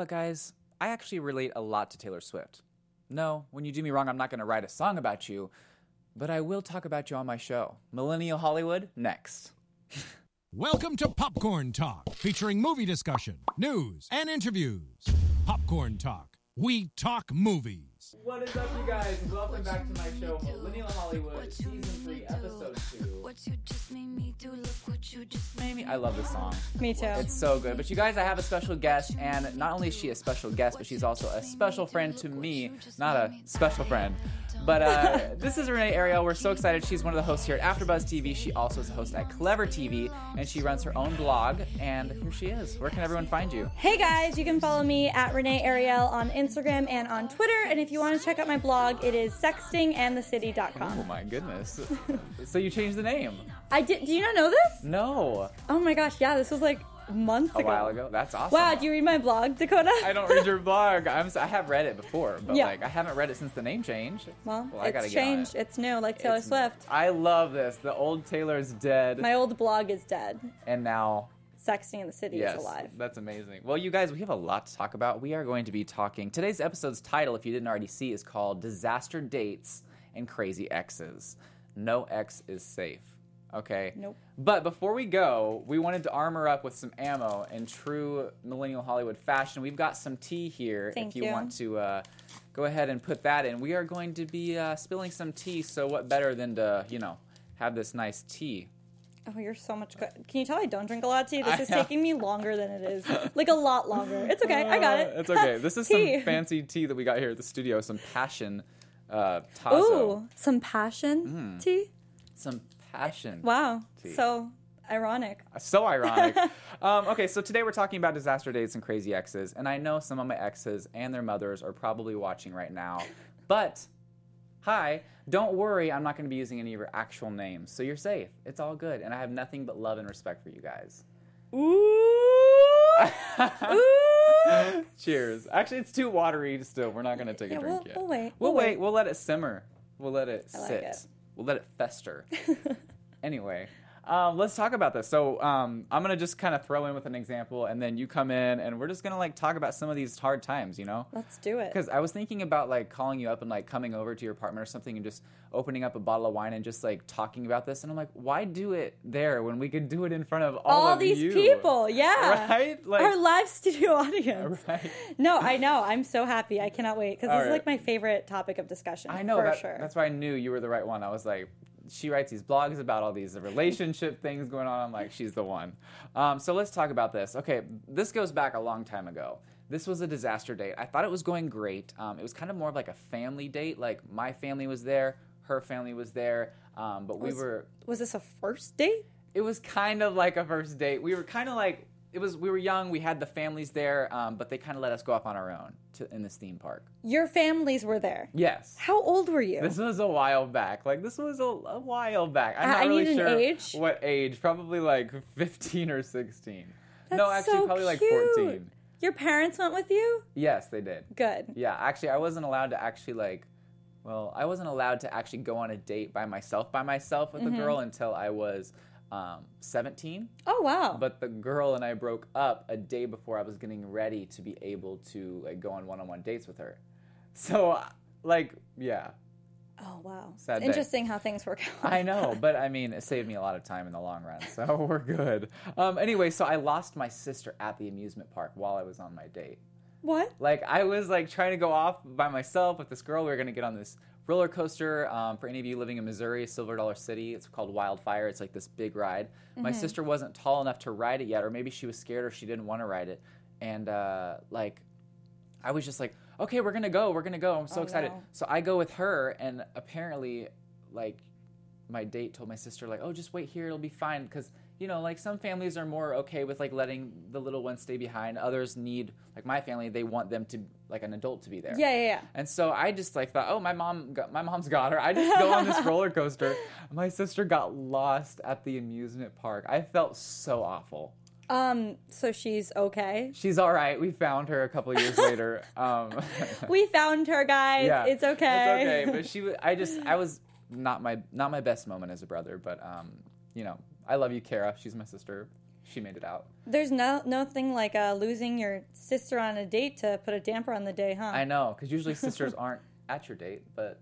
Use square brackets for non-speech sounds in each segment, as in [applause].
But guys, I actually relate a lot to Taylor Swift. No, when you do me wrong, I'm not going to write a song about you, but I will talk about you on my show. Millennial Hollywood, next. Welcome to Popcorn Talk, featuring movie discussion, news, and interviews. Popcorn Talk. We talk movies. What is up, you guys? Welcome back to my show, Millennial Hollywood, Season 3, Episode 2. Maybe I love this song. Me too. It's so good. But you guys, I have a special guest, and not only is she a special guest, but she's also a special friend to me. Not a special friend. But uh, [laughs] this is Renee Ariel. We're so excited. She's one of the hosts here at AfterBuzz TV. She also is a host at Clevver TV, and she runs her own blog. And here she is. Where can everyone find you? Hey guys, you can follow me at Renee Ariel on Instagram and on Twitter. And if you want to check out my blog, it is sextingandthecity.com. Oh my goodness. so you changed the name? I did. Do you not know this? No. Oh my gosh, yeah, this was like months ago. A ago. while ago. That's awesome. Wow, do you read my blog, Dakota? I don't read your [laughs] blog. I'm. I have read it before, but Yeah. like I haven't read it since the name changed. well, I gotta it's changed. it. It's new, like Taylor It's- Swift. I love this. The old Taylor's dead, My old blog is dead. and now Sexting in the City yes, is alive. that's amazing. Well, you guys, we have a lot to talk about. We are going to be talking. Today's episode's title, if you didn't already see, is called "Disaster Dates and Crazy Exes." No X is safe. Okay. Nope. But before we go, we wanted to armor up with some ammo in true millennial Hollywood fashion. We've got some tea here. Thank if you, you. want to uh, go ahead and put that in, we are going to be uh, spilling some tea. So what better than to you know have this nice tea? Oh, you're so much good. Can you tell I don't drink a lot of tea? [laughs] This I is know. taking me longer than it is. Like a lot longer. It's okay. I got Uh, it. It's okay. This is some [laughs] fancy tea that we got here at the studio. Some passion uh, Tazo. Ooh, some passion Mm. tea. Some passion. Wow. Tea. So ironic. So ironic. [laughs] um, okay, so today we're talking about disaster dates and crazy exes, and I know some of my exes and their mothers are probably watching right now. But hi, don't worry, I'm not going to be using any of your actual names, so you're safe. It's all good, and I have nothing but love and respect for you guys. Ooh. Ooh. [laughs] Cheers. Actually, it's too watery still. We're not going to take Yeah, a drink we'll- yet. we'll wait, We'll, we'll wait. wait. We'll let it simmer. We'll let it I like sit. it. We'll let it fester. [laughs] anyway, um, let's talk about this. So um, I'm gonna just kind of throw in with an example, and then you come in, and we're just gonna like talk about some of these hard times. You know. Let's do it. Because I was thinking about like calling you up and like coming over to your apartment or something and just opening up a bottle of wine and just like talking about this. And I'm like, why do it there when we could do it in front of all, All of these you? people, yeah. [laughs] Right? Like, Our live studio [laughs] audience. right? No, I know. I'm so happy. I cannot wait because this is like my favorite topic of discussion. I know for that, sure. that's why I knew you were the right one. I was like, she writes these blogs about all these relationship [laughs] things going on. I'm like, she's the one. Um, so let's talk about this. Okay, this goes back a long time ago. This was a disaster date. I thought it was going great. Um, it was kind of more of like a family date. Like my family was there, her family was there, um, but we were. Was this a first date? It was kind of like a first date. We were kind of like it was. We were young. We had the families there, um, but they kind of let us go off on our own to, in this theme park. Your families were there. Yes. How old were you? This was a while back. Like this was a, a while back. I'm not I really sure age. what age. Probably like [laughs] 15 or 16. no, actually so probably like 14. Your parents went with you? Yes, they did. Good. Yeah, actually I wasn't allowed to actually like well, I wasn't allowed to actually go on a date by myself by myself with Mm-hmm. a girl until I was um, 17. Oh wow. But the girl and I broke up a day before I was getting ready to be able to like go on one-on-one dates with her. So like, yeah. oh wow. Sad It's day. interesting how things work out. I know, but I mean, it saved me a lot of time in the long run, so [laughs] we're good. Um, anyway, so I lost my sister at the amusement park while I was on my date. What? Like, I was like trying to go off by myself with this girl. We were gonna get on this roller coaster. Um, for any of you living in Missouri, Silver Dollar City, it's called Wildfire. It's like this big ride. My sister wasn't tall enough to ride it yet, or maybe she was scared or she didn't want to ride it. And uh, like, I was just like, okay, we're gonna go, we're gonna go. I'm so Oh, excited. So I go with her, and apparently, like, my date told my sister like, oh, just wait here, it'll be fine, because you know, like some families are more okay with like letting the little ones stay behind. Others need, like my family, they want them to like an adult to be there. Yeah, yeah, yeah. And so I just like thought, oh, my mom, got, my mom's got her. I just go on this [laughs] roller coaster. My sister got lost at the amusement park. I felt so awful. Um, so she's okay. She's all right. We found her a couple years [laughs] later. Um, We found her, guys. yeah, It's okay. It's okay. But she, I just, I was not my, not my best moment as a brother. But um, you know, I love you, Kara. She's my sister. she made it out. There's no nothing like uh, losing your sister on a date to put a damper on the day, huh? I know, because usually sisters [laughs] aren't at your date, but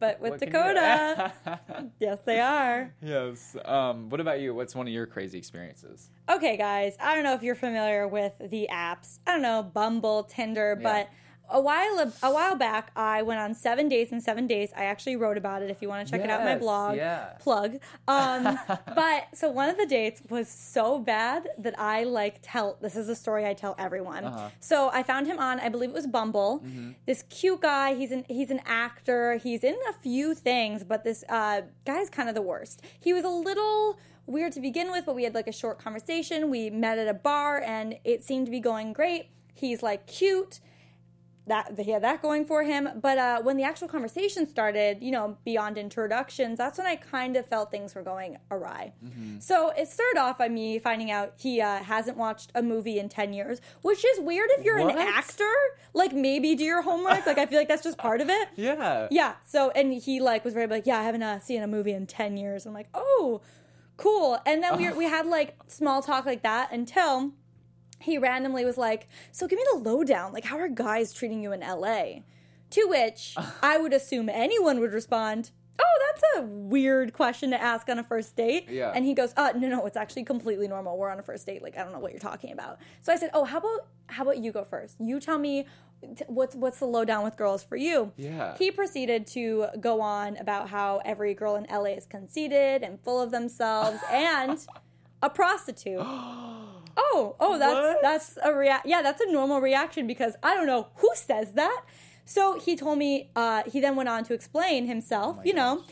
but with what can you do? Dakota, [laughs] yes, they are. yes. Um, what about you? What's one of your crazy experiences? Okay, guys, I don't know if you're familiar with the apps. I don't know, Bumble, Tinder, Yeah. but a while a while back, I went on seven days and seven days. I actually wrote about it. If you want to check it out, my blog. yeah. Plug. Um, [laughs] but so one of the dates was so bad that I like tell. This is a story I tell everyone. Uh-huh. So I found him on, I believe it was Bumble. Mm-hmm. This cute guy. He's an he's an actor. He's in a few things, but this uh, guy's kind of the worst. He was a little weird to begin with, but we had like a short conversation. We met at a bar, and it seemed to be going great. He's like cute that he had that going for him. But uh, when the actual conversation started, you know, beyond introductions, that's when I kind of felt things were going awry. So it started off by me finding out he uh, hasn't watched a movie in 10 years, which is weird if you're What? an actor. Like maybe do your homework. like I feel like that's just part of it. [laughs] Yeah. Yeah. So and he like was very like, yeah, I haven't uh, seen a movie in ten years. I'm like, oh, cool. And then we we had like small talk like that until he randomly was like, so give me the lowdown. Like, how are guys treating you in L.A.? To which [laughs] I would assume anyone would respond. Oh, that's a weird question to ask on a first date. Yeah. And he goes, uh, no, no, it's actually completely normal. We're on a first date. Like, I don't know what you're talking about. So I said, oh, how about how about you go first? You tell me t- what's what's the lowdown with girls for you. Yeah. He proceeded to go on about how every girl in LA is conceited and full of themselves [laughs] and a prostitute. [gasps] [gasps] [gasps] Oh, oh, that's What? that's a rea- yeah, that's a normal reaction because I don't know who says that. So he told me. Uh, he then went on to explain himself. you know.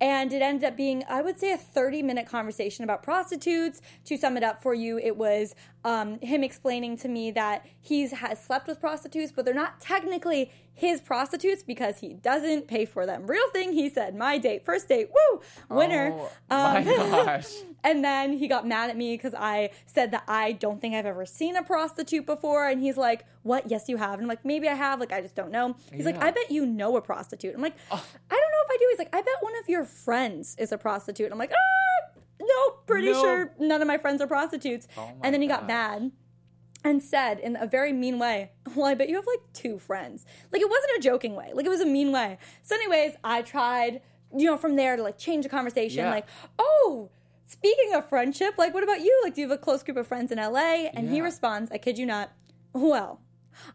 And it ended up being, I would say, a 30 minute conversation about prostitutes. To sum it up for you, it was um, him explaining to me that he's has slept with prostitutes, but they're not technically his prostitutes because he doesn't pay for them. Real thing, he said, my date, first date, woo, winner. Oh, my Um, [laughs] gosh. and then he got mad at me because I said that I don't think I've ever seen a prostitute before. And he's like, What? Yes, you have. And I'm like, Maybe I have. Like, I just don't know. He's like, I bet you know a prostitute. I'm like, I don't know if I do. He's like, I bet one of your friends is a prostitute. I'm like, Ah, no, pretty No. sure none of my friends are prostitutes. Oh and then he got mad and said in a very mean way, Well, I bet you have like two friends. Like it wasn't a joking way, like it was a mean way. So, anyways, I tried, you know, from there to like change the conversation, Yeah. like, oh, speaking of friendship, like what about you? Like, do you have a close group of friends in LA? And he responds, I kid you not, well,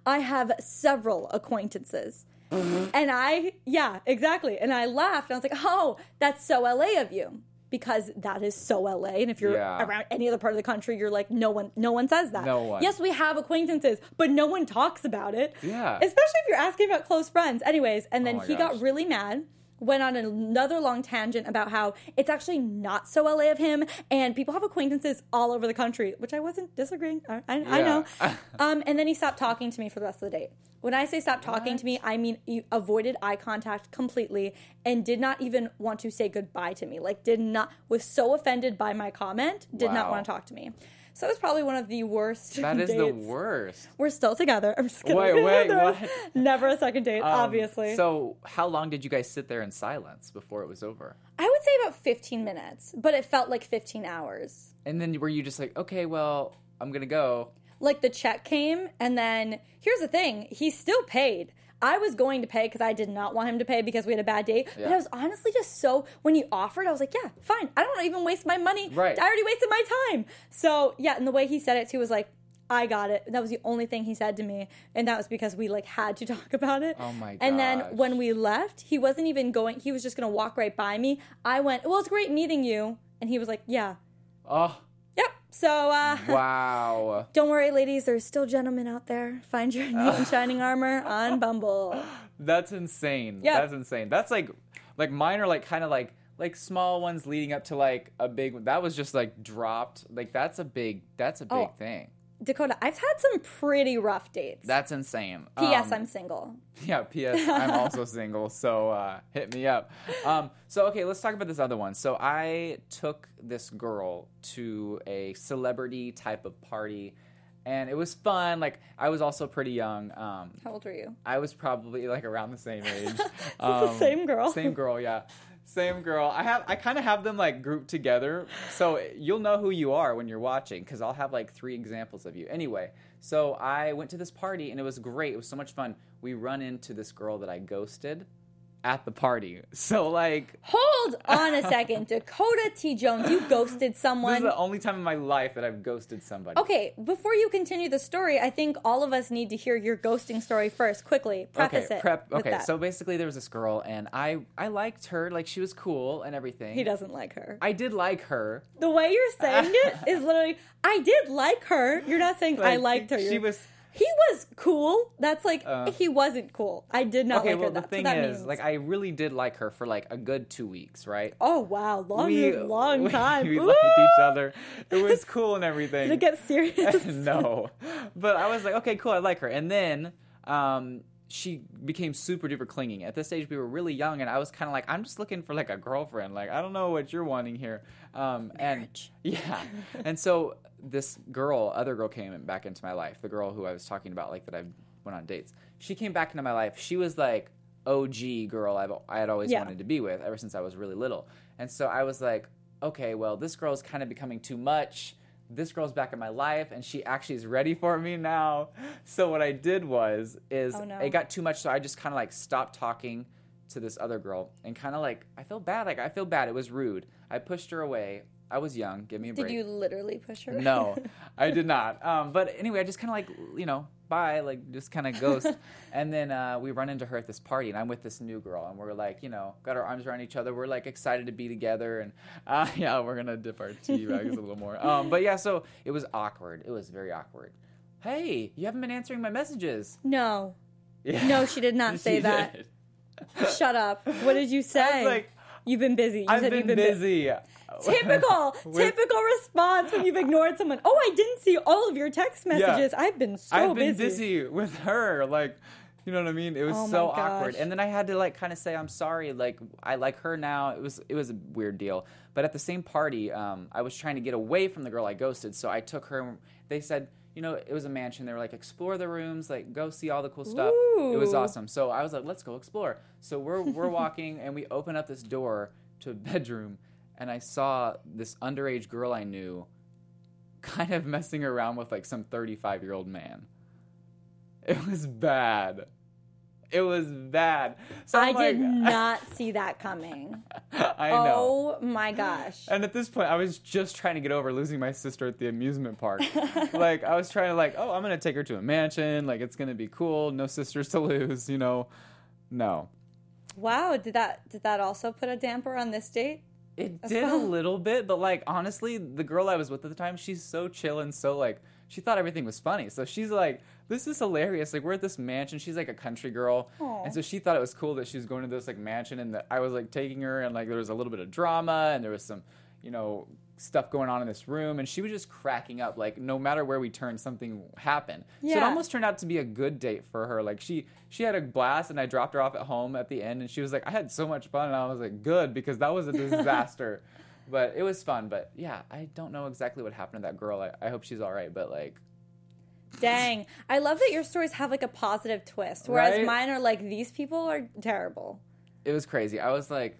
I have several acquaintances. Mm-hmm. And I, yeah, exactly. And I laughed. And I was like, oh, that's so LA of you. Because that is so LA. And if you're Yeah. around any other part of the country, you're like, no one, no one says that. No one. Yes, we have acquaintances, but no one talks about it. Yeah. Especially if you're asking about close friends. Anyways, and then Oh he got really mad. Went on another long tangent about how it's actually not so LA of him, and people have acquaintances all over the country, which I wasn't disagreeing. I, I, I know. [laughs] Um, and then he stopped talking to me for the rest of the date. When I say stopped talking to me, I mean he avoided eye contact completely and did not even want to say goodbye to me. Like, did not was so offended by my comment, did not want to talk to me. So it was probably one of the worst. That is the worst. We're still together. I'm just kidding. Wait, [laughs] wait, what? Never a second date, Um, obviously. So, how long did you guys sit there in silence before it was over? I would say about 15 minutes, but it felt like 15 hours. And then were you just like, okay, well, I'm gonna go. Like the check came, and then here's the thing he still paid. I was going to pay because I did not want him to pay because we had a bad date. But I was honestly just so, when he offered, I was like, yeah, fine. I don't want to even waste my money. Right. I already wasted my time. So, yeah, and the way he said it too was like, I got it. That was the only thing he said to me. And that was because we like had to [laughs] talk about it. Oh my And then when we left, he wasn't even going, he was just going to walk right by me. I went, well, it's great meeting you. And he was like, yeah. Oh, Yep. So, uh, wow. [laughs] don't worry, ladies. There's still gentlemen out there. Find your knight [laughs] in shining armor on Bumble. That's insane. Yeah. That's insane. That's like, like mine are like kind of like like small ones leading up to like a big. one. That was just like dropped. Like that's a big. That's a big Oh. thing. Dakota, I've had some pretty rough dates. That's insane. P.S. Um, I'm single. [laughs] Yeah, P.S. I'm also [laughs] single, so uh, hit me up. Um, so, okay, let's talk about this other one. So, I took this girl to a celebrity type of party, and it was fun. Like, I was also pretty young. Um, How old were you? I was probably like around the same age. [laughs] the same girl? Same girl, yeah. Same girl. I have I kind of have them like grouped together, so you'll know who you are when you're watching because I'll have like three examples of you. Anyway, so I went to this party and it was great. It was so much fun. We run into this girl that I ghosted at the party. So like Hold on a second. [laughs] Dakota T. Jones, you ghosted someone. this is the only time in my life that I've ghosted somebody. Okay, before you continue the story, I think all of us need to hear your ghosting story first. Quickly, preface okay, it. prep. Okay, so basically there was this girl and I I liked her. Like she was cool and everything. he doesn't like her. I did like her. the way you're saying it [laughs] is literally, I did like her. You're not saying I liked her. She You're- was He was cool. That's like Uh. he wasn't cool. I did not okay. like well, her. the That's thing what that is, means. like, I really did like her for like a good two weeks, right? oh wow, long, long [laughs] we- time. We Ooh. liked each other. It was cool and everything. Did it get serious? [laughs] no, but I was like, okay, cool, I like her. And then um, she became super duper clinging. At this stage, we were really young, and I was kind of like, I'm just looking for like a girlfriend. Like, I don't know what you're wanting here. Um, and Marriage. [laughs] yeah, and so this girl, other girl, came back into my life. The girl who I was talking about, like that I went on dates. She came back into my life. She was like OG girl I've, I had always Yeah. wanted to be with ever since I was really little. And so I was like, okay, well, this girl's kind of becoming too much. This girl's back in my life, and she actually is ready for me now. So what I did was, is Oh, no. it got too much, so I just kind of like stopped talking to this other girl, and kind of like I feel bad. Like I feel bad. It was rude. I pushed her away. I was young. Give me a break. Did you literally push her? No, [laughs] I did not. Um, but anyway, I just kind of like, you know, bye, like just kind of ghost. [laughs] and then uh, we run into her at this party, and I'm with this new girl, and we're like, you know, got our arms around each other. We're like excited to be together, and [laughs] uh, yeah, we're gonna dip our tea bags a little more. Um, but yeah, so it was awkward. It was very awkward. Hey, you haven't been answering my messages. No. Yeah. No, she did not say that. Shut up. What did you say? I was like, you've been busy. You I've been, you've been bu- busy. [laughs] Typical, [laughs] With- typical response when you've ignored someone. Oh, I didn't see all of your text messages. I've been so I've been busy. busy with her. Like, you know what I mean? It was Oh so awkward. And then I had to like kind of say I'm sorry. Like I like her now. It was it was a weird deal. But at the same party, um, I was trying to get away from the girl I ghosted. So I took her. They said. You know, it was a mansion. They were like, explore the rooms, like go see all the cool stuff. It was awesome. So I was like, let's go explore. So we're we're [laughs] walking and we open up this door to a bedroom, and I saw this underage girl I knew kind of messing around with like some 35 year old man. It was bad. It was bad. So I I'm did [laughs] not see that coming. I know. Oh my gosh. And at this point, I was just trying to get over losing my sister at the amusement park. [laughs] like, I was trying to, like, oh, I'm going to take her to a mansion. Like, it's going to be cool. No sisters to lose, you know? No. Wow, did that did that also put a damper on this date? It did a little bit, but like honestly, the girl I was with at the time, she's so chill and so like she thought everything was funny. So she's like, "This is hilarious!" Like we're at this mansion. She's like a country girl, Aw. and so she thought it was cool that she was going to this like mansion, and that I was like taking her, and like there was a little bit of drama, and there was some, you know, stuff going on in this room, and she was just cracking up. Like no matter where we turned, something happened. So it almost turned out to be a good date for her. Like she she had a blast, and I dropped her off at home at the end, and she was like, "I had so much fun," and I was like, "Good," because that was a disaster. [laughs] but it was fun. But yeah, I don't know exactly what happened to that girl. I, I hope she's all right. But like, Dang. I love that your stories have like a positive twist, whereas Right? mine are like these people are terrible. it was crazy. I was like,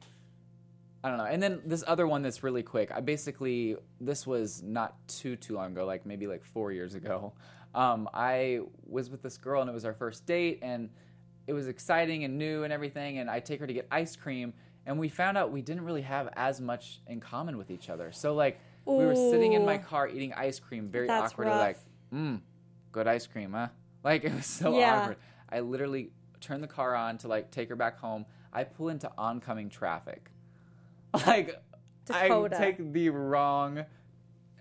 I don't know. And then this other one that's really quick. I basically this was not too too long ago, like maybe like four years ago. Um, I was with this girl and it was our first date and it was exciting and new and everything. And I take her to get ice cream and we found out we didn't really have as much in common with each other. So like we were sitting in my car eating ice cream, very That's awkwardly, rough. like, mm, good ice cream, huh? [laughs] Like it was so Yeah. awkward. I literally turn the car on to like take her back home. I pull into oncoming traffic. [laughs] Like Dakota. I take the wrong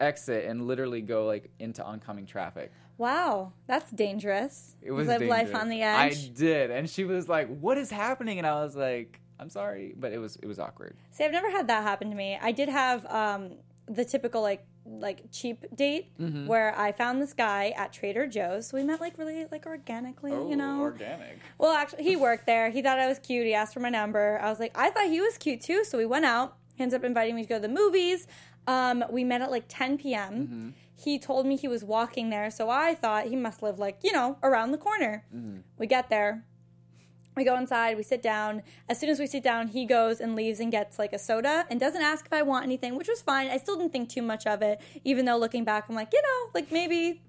exit and literally go like into oncoming traffic. Wow, that's dangerous. It was live life on the edge. I did, and she was like, "What is happening?" And I was like, "I'm sorry," but it was it was awkward. See, I've never had that happen to me. I did have um, the typical like like cheap date Mm-hmm. where I found this guy at Trader Joe's. So we met like really like organically, you know. Oh, organic. Well, actually, he worked there. He thought I was cute. He asked for my number. I was like, I thought he was cute too. So we went out. He ends up inviting me to go to the movies. Um, we met at like 10 p.m. Mm-hmm. He told me he was walking there. So I thought he must live like, you know, around the corner. We get there. We go inside, we sit down. As soon as we sit down, he goes and leaves and gets like a soda and doesn't ask if I want anything, which was fine. I still didn't think too much of it, even though looking back, I'm like, you know, like maybe,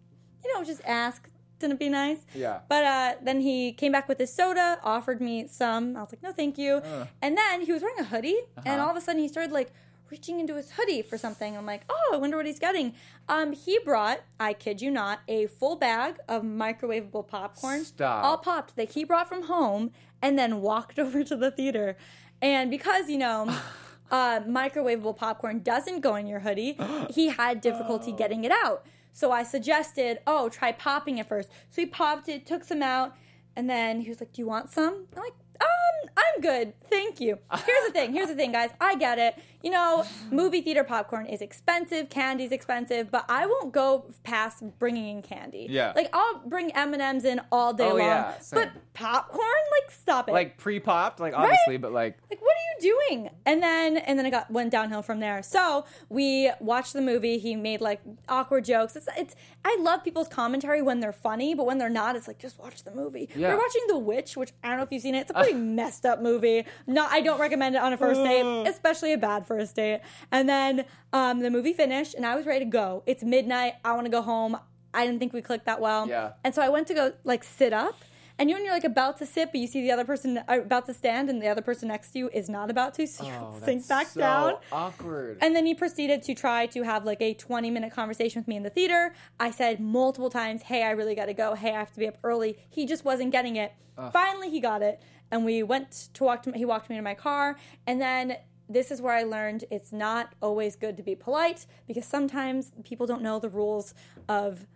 you know, just ask. Didn't it be nice? Yeah. But uh, then he came back with his soda, offered me some. I was like, no, thank you. And then he was wearing a hoodie, and all of a sudden he started like reaching into his hoodie for something. I'm like, oh, I wonder what he's getting. Um, he brought, I kid you not, a full bag of microwavable popcorn, Stop. all popped that he brought from home, and then walked [laughs] over to the theater. And because you know. [sighs] Uh, microwavable popcorn doesn't go in your hoodie. [gasps] He had difficulty getting it out. So I suggested, oh, try popping it first. So he popped it, took some out, and then he was like, Do you want some? I'm like, um, I'm good. Thank you. [laughs] Here's the thing. Here's the thing, guys. I get it. You know, movie theater popcorn is expensive. Candy's expensive, but I won't go past bringing in candy. Yeah. Like I'll bring M and M's in all day Oh, long. yeah, same. but popcorn, like, stop it. Like pre-popped, like obviously, but like like what are you doing and then and then it got went downhill from there so we watched the movie he made like awkward jokes it's it's i love people's commentary when they're funny but when they're not it's like just watch the movie Yeah. we're watching the witch which i don't know if you've seen it it's a pretty [laughs] messed up movie not i don't recommend it on a first date especially a bad first date and then um, the movie finished and i was ready to go it's midnight i want to go home i didn't think we clicked that well Yeah. and so i went to go like sit up and you when you're like about to sit, but you see the other person uh, about to stand, and the other person next to you is not about to, so you oh, [laughs] sink back so down. Awkward. And then he proceeded to try to have like a 20 minute conversation with me in the theater. I said multiple times, Hey, I really gotta go. Hey, I have to be up early. He just wasn't getting it. Finally, he got it. And we went to walk to, he walked me to my car. And then this is where I learned it's not always good to be polite because sometimes people don't know the rules of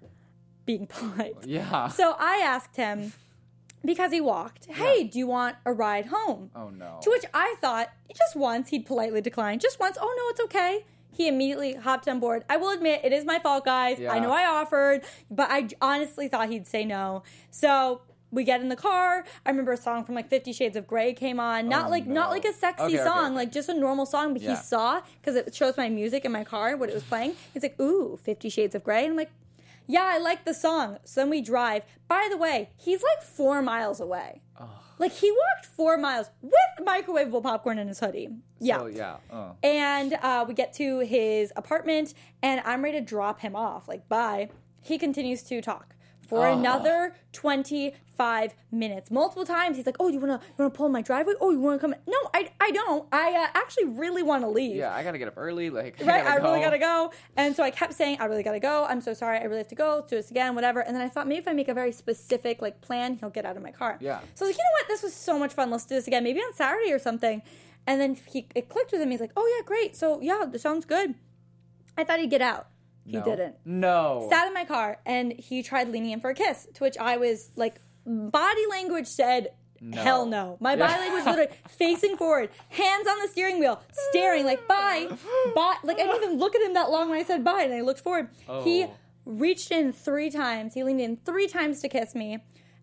being [laughs] polite. yeah. So I asked him because he walked, Hey, do you want a ride home? oh no. To which I thought just once he'd politely decline. Just once. Oh no, it's okay. He immediately hopped on board. I will admit it is my fault, guys. Yeah. I know I offered, but I honestly thought he'd say no. So we get in the car. I remember a song from like Fifty Shades of Grey came on. Not Oh, like not like a sexy Okay, song, okay. like just a normal song. But Yeah. he saw because it shows my music in my car what it was playing. He's like, "Ooh, Fifty Shades of Grey," and I'm like, "Yeah, I like the song." So then we drive. By the way, he's like four miles away. Like he walked four miles with microwavable popcorn in his hoodie. Yeah. So, yeah. Oh. And uh, we get to his apartment, and I'm ready to drop him off. Like, bye. He continues to talk for Oh. another 25 minutes. Multiple times, he's like, "Oh, you wanna you wanna pull in my driveway? Oh, you wanna come?" No, I I don't. I uh, actually really want to leave. Yeah, I gotta get up early. Like, Right, I, really gotta go. And so I kept saying, I really gotta go. I'm so sorry. I really have to go. Let's do this again, whatever. And then I thought maybe if I make a very specific like plan, he'll get out of my car. Yeah. So I was like, you know what? This was so much fun. Let's do this again. Maybe on Saturday or something. And then he it clicked with him. He's like, oh yeah, great. So yeah, this sounds good. I thought he'd get out. He No. didn't. No. sat in my car and he tried leaning in for a kiss to which i was like body language said hell no. My body [laughs] language literally facing forward hands on the steering wheel staring like bye. Bye. Like i didn't even look at him that long when i said bye and i looked forward. He Oh. reached in three times. He leaned in three times to kiss me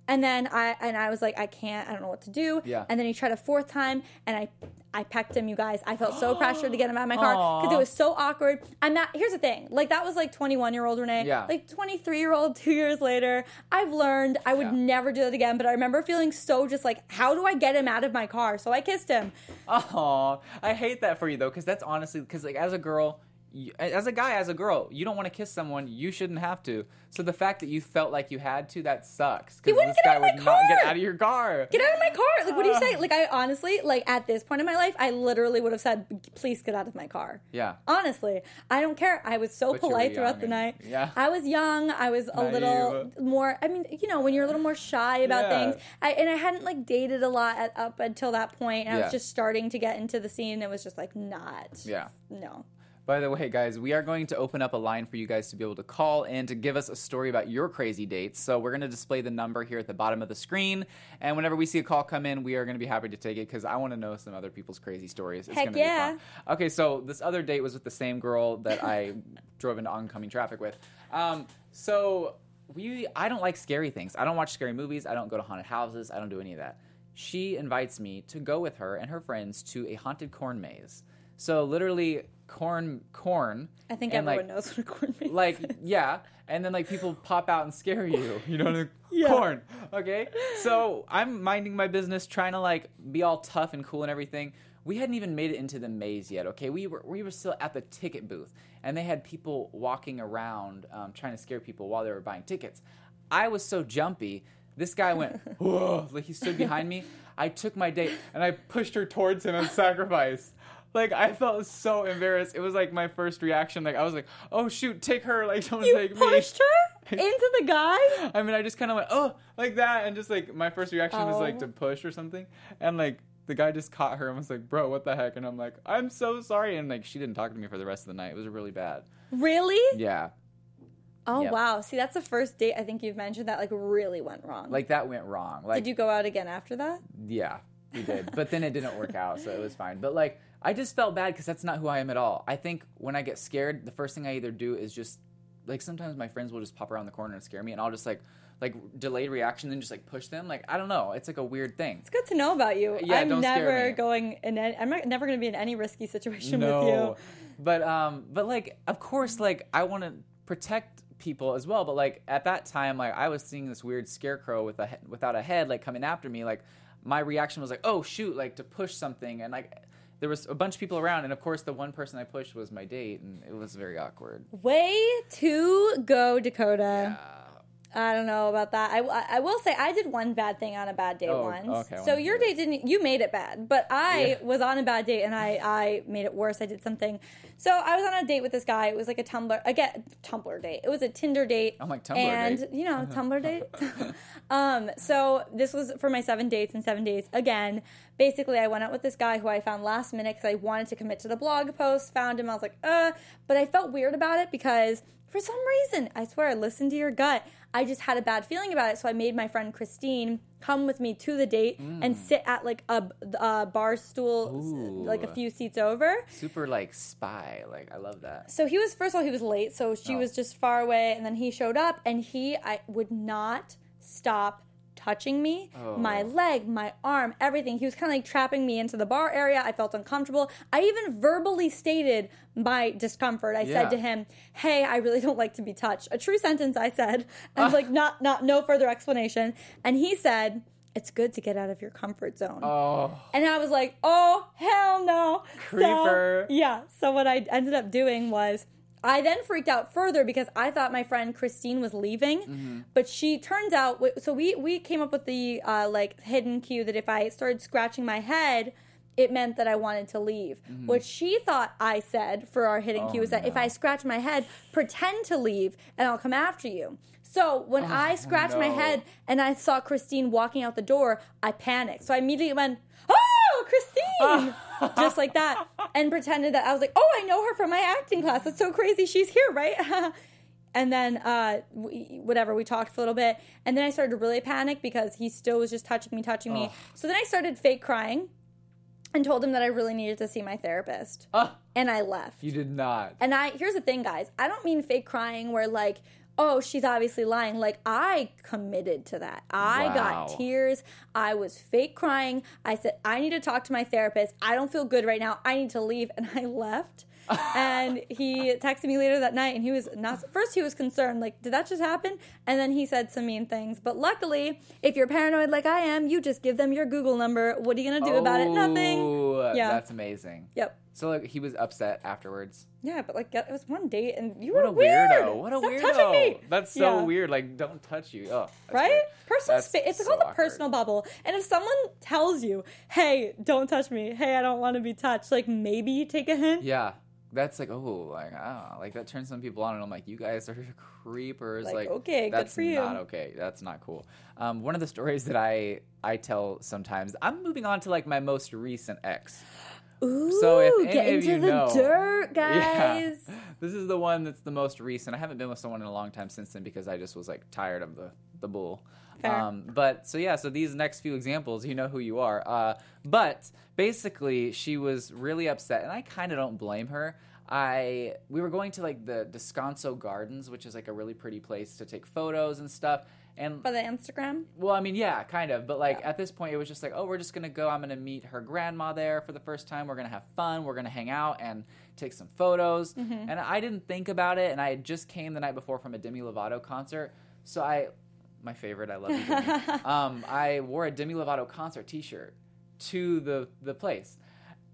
and then I and I was like, I can't, I don't know what to do. Yeah. And then he tried a fourth time, and I I pecked him. You guys, I felt so [gasps] pressured to get him out of my car because it was so awkward. I'm not. Here's the thing, like that was like 21 year old Renee. Yeah. Like 23 year old, two years later, I've learned I would Yeah. never do that again. But I remember feeling so just like, how do I get him out of my car? So I kissed him. Oh, I hate that for you though, because that's honestly because like as a girl, you, as a guy, as a girl, you don't want to kiss someone. You shouldn't have to. So the fact that you felt like you had to, that sucks. Because wouldn't this get guy out of my would not get out of your car. Get out of my car! Like, what do you say? [sighs] Like, I honestly, like at this point in my life, I literally would have said, "Please get out of my car." Yeah. Honestly, I don't care. I was so But polite throughout the night. yeah. I was young. I was a little more. I mean, you know, when you're a little more shy about Yeah. things. I, and I hadn't like dated a lot at, up until that point, and I was just starting to get into the scene. And it was just like not. Yeah. No. By the way, guys, we are going to open up a line for you guys to be able to call and to give us a story about your crazy dates. So we're going to display the number here at the bottom of the screen, and whenever we see a call come in, we are going to be happy to take it because I want to know some other people's crazy stories. It's Heck gonna yeah. Be fun. Okay, so this other date was with the same girl that I [laughs] drove into oncoming traffic with. Um, so we, I don't like scary things. I don't watch scary movies. I don't go to haunted houses. I don't do any of that. She invites me to go with her and her friends to a haunted corn maze. So literally, corn corn. I think and, everyone like, knows what a corn maze like is. [laughs] yeah and then like people pop out and scare you you know what I mean? Yeah. corn okay so i'm minding my business trying to like be all tough and cool and everything we hadn't even made it into the maze yet okay we were we were still at the ticket booth and they had people walking around um, trying to scare people while they were buying tickets i was so jumpy this guy went [laughs] whoa like he stood behind me i took my date and i pushed her towards him and sacrificed like I felt so embarrassed. It was like my first reaction. Like I was like, "Oh shoot, take her! Like don't You take me." You pushed her [laughs] into the guy. I mean, I just kind of went, oh, like that, and just like my first reaction was like Oh. to push or something, and like the guy just caught her and was like, bro, what the heck? And I'm like, I'm so sorry, and like she didn't talk to me for the rest of the night. It was really bad. Really? Yeah, Oh Yep. wow. See, that's the first date I think you've mentioned that like really went wrong. like that went wrong. Like, did you go out again after that? Yeah, we did, but then it didn't work out, so it was fine. But like, I just felt bad because that's not who I am at all. I think when I get scared, the first thing I either do is just like sometimes my friends will just pop around the corner and scare me, and I'll just like like delayed reaction and just like push them. Like I don't know, it's like a weird thing. It's good to know about you. Yeah, I'm don't scare never going in. Any, I'm not, never going to be in any risky situation with no, you. but um, but like of course, like I want to protect people as well. But like at that time, like I was seeing this weird scarecrow with a without a head, like coming after me. Like my reaction was like, oh shoot, like to push something, and like there was a bunch of people around, and of course the one person I pushed was my date, and it was very awkward. Way to go, Dakota. Uh, I don't know about that. I, I, will say I did one bad thing on a bad day Oh, once. okay, so your date didn't. You made it bad, but I Yeah. was on a bad date and I I made it worse. I did something. So I was on a date with this guy. It was like a Tumblr again Tumblr date. It was a Tinder date. I'm like, Tumblr and date? you know [laughs] Tumblr date. [laughs] um. So this was for my seven dates in seven days. Again, basically, I went out with this guy who I found last minute because I wanted to commit to the blog post. Found him. I was like, uh, but I felt weird about it because for some reason, I swear, I listened to your gut. I just had a bad feeling about it, so I made my friend Christine come with me to the date and mm. sit at like a, a bar stool, Ooh. like a few seats over. super like spy. Like I love that. So he was first of all he was late, so she Oh. was just far away, and then he showed up, and he I would not stop touching me, my Oh. leg, my arm, everything. He was kind of like trapping me into the bar area. I felt uncomfortable. I even verbally stated my discomfort. I Yeah. said to him, "Hey, I really [laughs] don't like to be touched." A true sentence I said, [laughs] and like not not no further explanation. And he said, "It's good to get out of your comfort zone." Oh, And I was like, oh, hell no. Creeper. So, yeah. So what I ended up doing was I then freaked out further because I thought my friend Christine was leaving, Mm-hmm. but she turns out. So we we came up with the uh, like hidden cue that if I started scratching my head, it meant that I wanted to leave. What she thought I said for our hidden cue is that if I scratch my head, pretend to leave, and I'll come after you. So when I scratched my head and I saw Christine walking out the door, I panicked. So I immediately went, "Oh, Christine!" Just like that, and pretended that I was like, "Oh, I know her from my acting class. That's so crazy. She's here, right?" [laughs] and then, uh, we, whatever, we talked for a little bit, and then I started to really panic because he still was just touching me, touching me. Ugh. So then I started fake crying, and told him that I really needed to see my therapist, Ah, and I left. you did not. And I here's the thing, guys. I don't mean fake crying where like, oh, she's obviously lying. Like I committed to that. I Wow. got tears. I was fake crying. I said I need to talk to my therapist. I don't feel good right now. I need to leave, and I left. [laughs] and he texted me later that night, and he was not. First, he was concerned, like, did that just happen? And then he said some mean things. But luckily, if you're paranoid like I am, you just give them your Google number. What are you gonna do about it? Nothing. Oh, Yeah. that's amazing. Yep. So like he was upset afterwards. Yeah, but like it was one date, and you were. What were a weird. weirdo! What a Stop weirdo! touching me. That's so Yeah. weird. Like, don't touch you. Oh, right? weird. Personal space. It's so called a personal bubble. And if someone tells you, "Hey, don't touch me. Hey, I don't want to be touched," like maybe you take a hint. Yeah, that's like oh, like ah, like that turns some people on, and I'm like, you guys are [laughs] creepers. Like, Like, okay, good that's for you. not okay. That's not cool. Um, one of the stories that I I tell sometimes. I'm moving on to like my most recent ex. Ooh, So if get into the know- dirt, [laughs] Yeah. guys. This is the one that's the most recent. I haven't been with someone in a long time since then because I just was like tired of the the bull. Um, but so yeah, so these next few examples, you know who you are. Uh, but basically, she was really upset, and I kind of don't blame her. I we were going to like the Descanso Gardens, which is like a really pretty place to take photos and stuff. And For the Instagram? well, I mean, yeah, kind of. But like Yeah. at this point, it was just like, oh, we're just gonna go. I'm gonna meet her grandma there for the first time. We're gonna have fun. We're gonna hang out and take some photos. Mm-hmm. And I didn't think about it. And I had just came the night before from a Demi Lovato concert, so I, my favorite, I love you, Demi. [laughs] um, I wore a Demi Lovato concert T-shirt to the the place,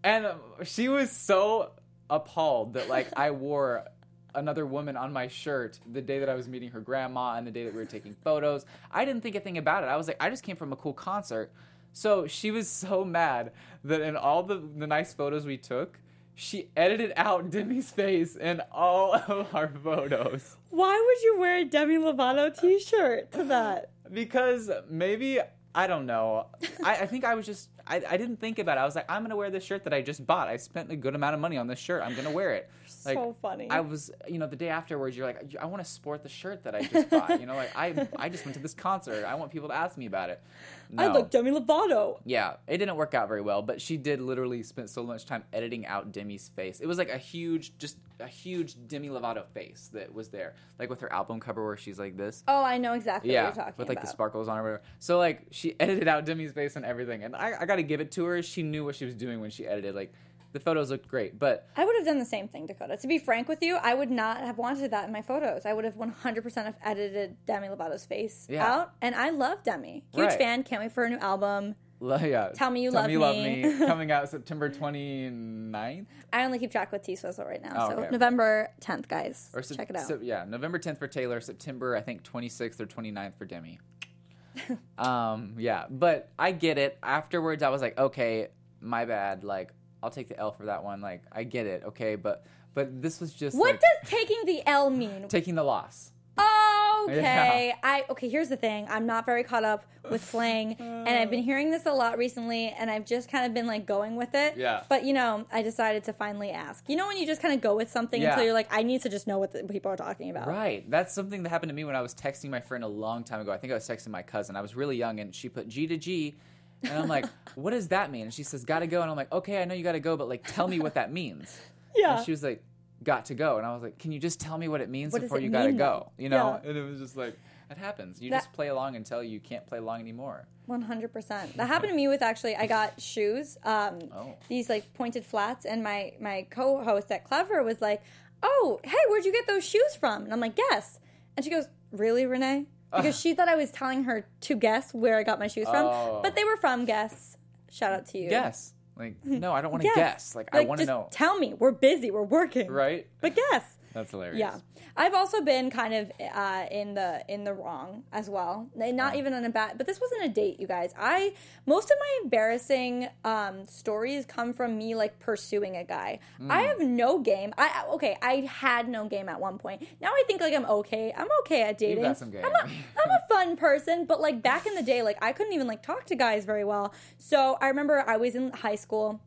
and she was so appalled that like I wore another woman on my shirt the day that I was meeting her grandma and the day that we were taking photos. I didn't think a thing about it. I was like, I just came from a cool concert. So she was so mad that in all the, the nice photos we took, she edited out Demi's face in all [laughs] of our photos. Why would you wear a Demi Lovato t shirt to that? Because maybe, I don't know. I, I think I was just, I, I didn't think about it. I was like, I'm going to wear this shirt that I just bought. I spent a good amount of money on this shirt. I'm going to wear it. Like, so funny. I was, you know, the day afterwards, you're like, I want to sport the shirt that I just bought. You know, like I, I just went to this concert. I want people to ask me about it. I No. look Demi Lovato. Yeah, it didn't work out very well, but she did literally spend so much time editing out Demi's face. It was like a huge, just a huge Demi Lovato face that was there, like with her album cover where she's like this. Oh, I know exactly Yeah, what you're talking with like about. the sparkles on her. Whatever. So like she [laughs] edited out Demi's face and everything, and I, I got to give it to her. She knew what she was doing when she edited. Like the photos looked great, but I would have done the same thing, Dakota. To be frank with you, I would not have wanted that in my photos. I would have 100% have edited Demi Lovato's face Yeah. out. And I love Demi. Huge Right. fan. Can't wait for her new album. Yeah. Tell Me You Tell Love me you love Me. [laughs] coming out September 29th I only keep track with T Swizzle right now. Oh, so okay. November 10th, guys. or Sep- Check it out. Sep- yeah, November 10th for Taylor, September I think 26th or 29th for Demi. [laughs] um, yeah, but I get it. Afterwards, I was like, okay, my bad. Like, I'll take the L for that one. Like, I get it. Okay, but but this was just what like, does taking the L mean? taking the loss. Okay. Yeah. I okay, here's the thing. I'm not very caught up with slang and I've been hearing this a lot recently and I've just kind of been like going with it. Yeah. But you know, I decided to finally ask. You know when you just kind of go with something Yeah. until you're like I need to just know what the people are talking about. Right. That's something that happened to me when I was texting my friend a long time ago. I think I was texting my cousin. I was really young and she put G to G. And I'm like, what does that mean? And she says, gotta go. And I'm like, okay, I know you gotta go, but like, tell me what that means. [laughs] Yeah. And she was like, got to go. And I was like, can you just tell me what it means What before it you gotta mean, go? You know? Yeah. And it was just like, it happens. You That- just play along until you can't play along anymore. One hundred percent. That happened to me with actually. I got shoes, um, Oh. these like pointed flats, and my my co-host at Clevver was like, "Oh, hey, where'd you get those shoes from?" And I'm like, yes. And she goes, "Really, Renee?" Because she thought I was telling her to guess where I got my shoes from, Oh. but they were from Guess. Shout out to you. Guess. Like, no, I don't want to [laughs] Guess. guess. Like, I want to just know. Tell me. We're busy. We're working. right? But guess. That's hilarious. Yeah, I've also been kind of uh, in the in the wrong as well. Not even on a bad, but this wasn't a date, you guys. I most of my embarrassing um, stories come from me like pursuing a guy. I Mm. have no game. I I- okay, I had no game at one point. Now I think like I'm okay. I'm okay at dating. got some game. I'm a, I'm a fun person, but like back in the day, like I couldn't even like talk to guys very well. So I remember I was in high school,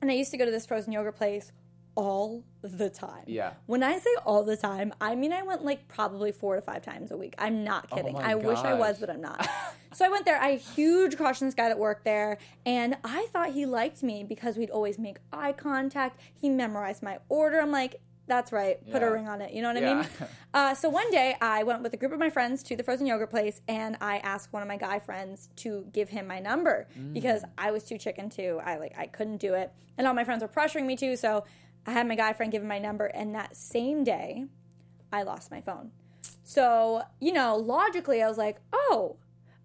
and I used to go to this frozen yogurt place all the time. Yeah. When I say all the time, I mean I went like probably four to five times a week. I'm not kidding. my I wish I was, but I'm not. [laughs] so I went there. I had a huge crush on this guy that worked there, and I thought he liked me because we'd always make eye contact. He memorized my order. I'm like, that's right. Put a ring on it. You know what I mean? [laughs] Uh, so one day I went with a group of my friends to the frozen yogurt place, and I asked one of my guy friends to give him my number because I was too chicken to. I like I couldn't do it, and all my friends were pressuring me to. So I had my guy friend give him my number, and that same day, I lost my phone. So you know, logically, I was like, oh.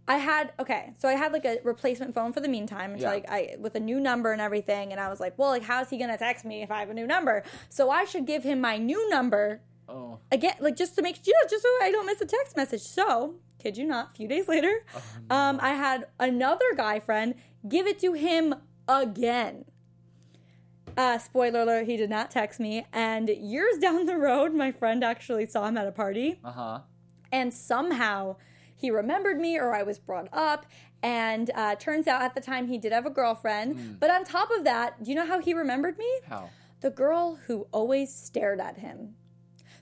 I had okay, so I had like a replacement phone for the meantime until Yeah. like I with a new number and everything, and I was like, well, like how's he gonna text me if I have a new number? So I should give him my new number Oh. again, like just to make you know, just so I don't miss a text message. So, kid you not, a few days later, um, I had another guy friend give it to him again. Uh, spoiler alert, he did not text me. And years [laughs] down the road, my friend actually saw him at a party, Uh huh. and somehow he remembered me or I was brought up. And uh, turns out at the time he did have a girlfriend. But on top of that, do you know how he remembered me? How? The girl who always stared at him.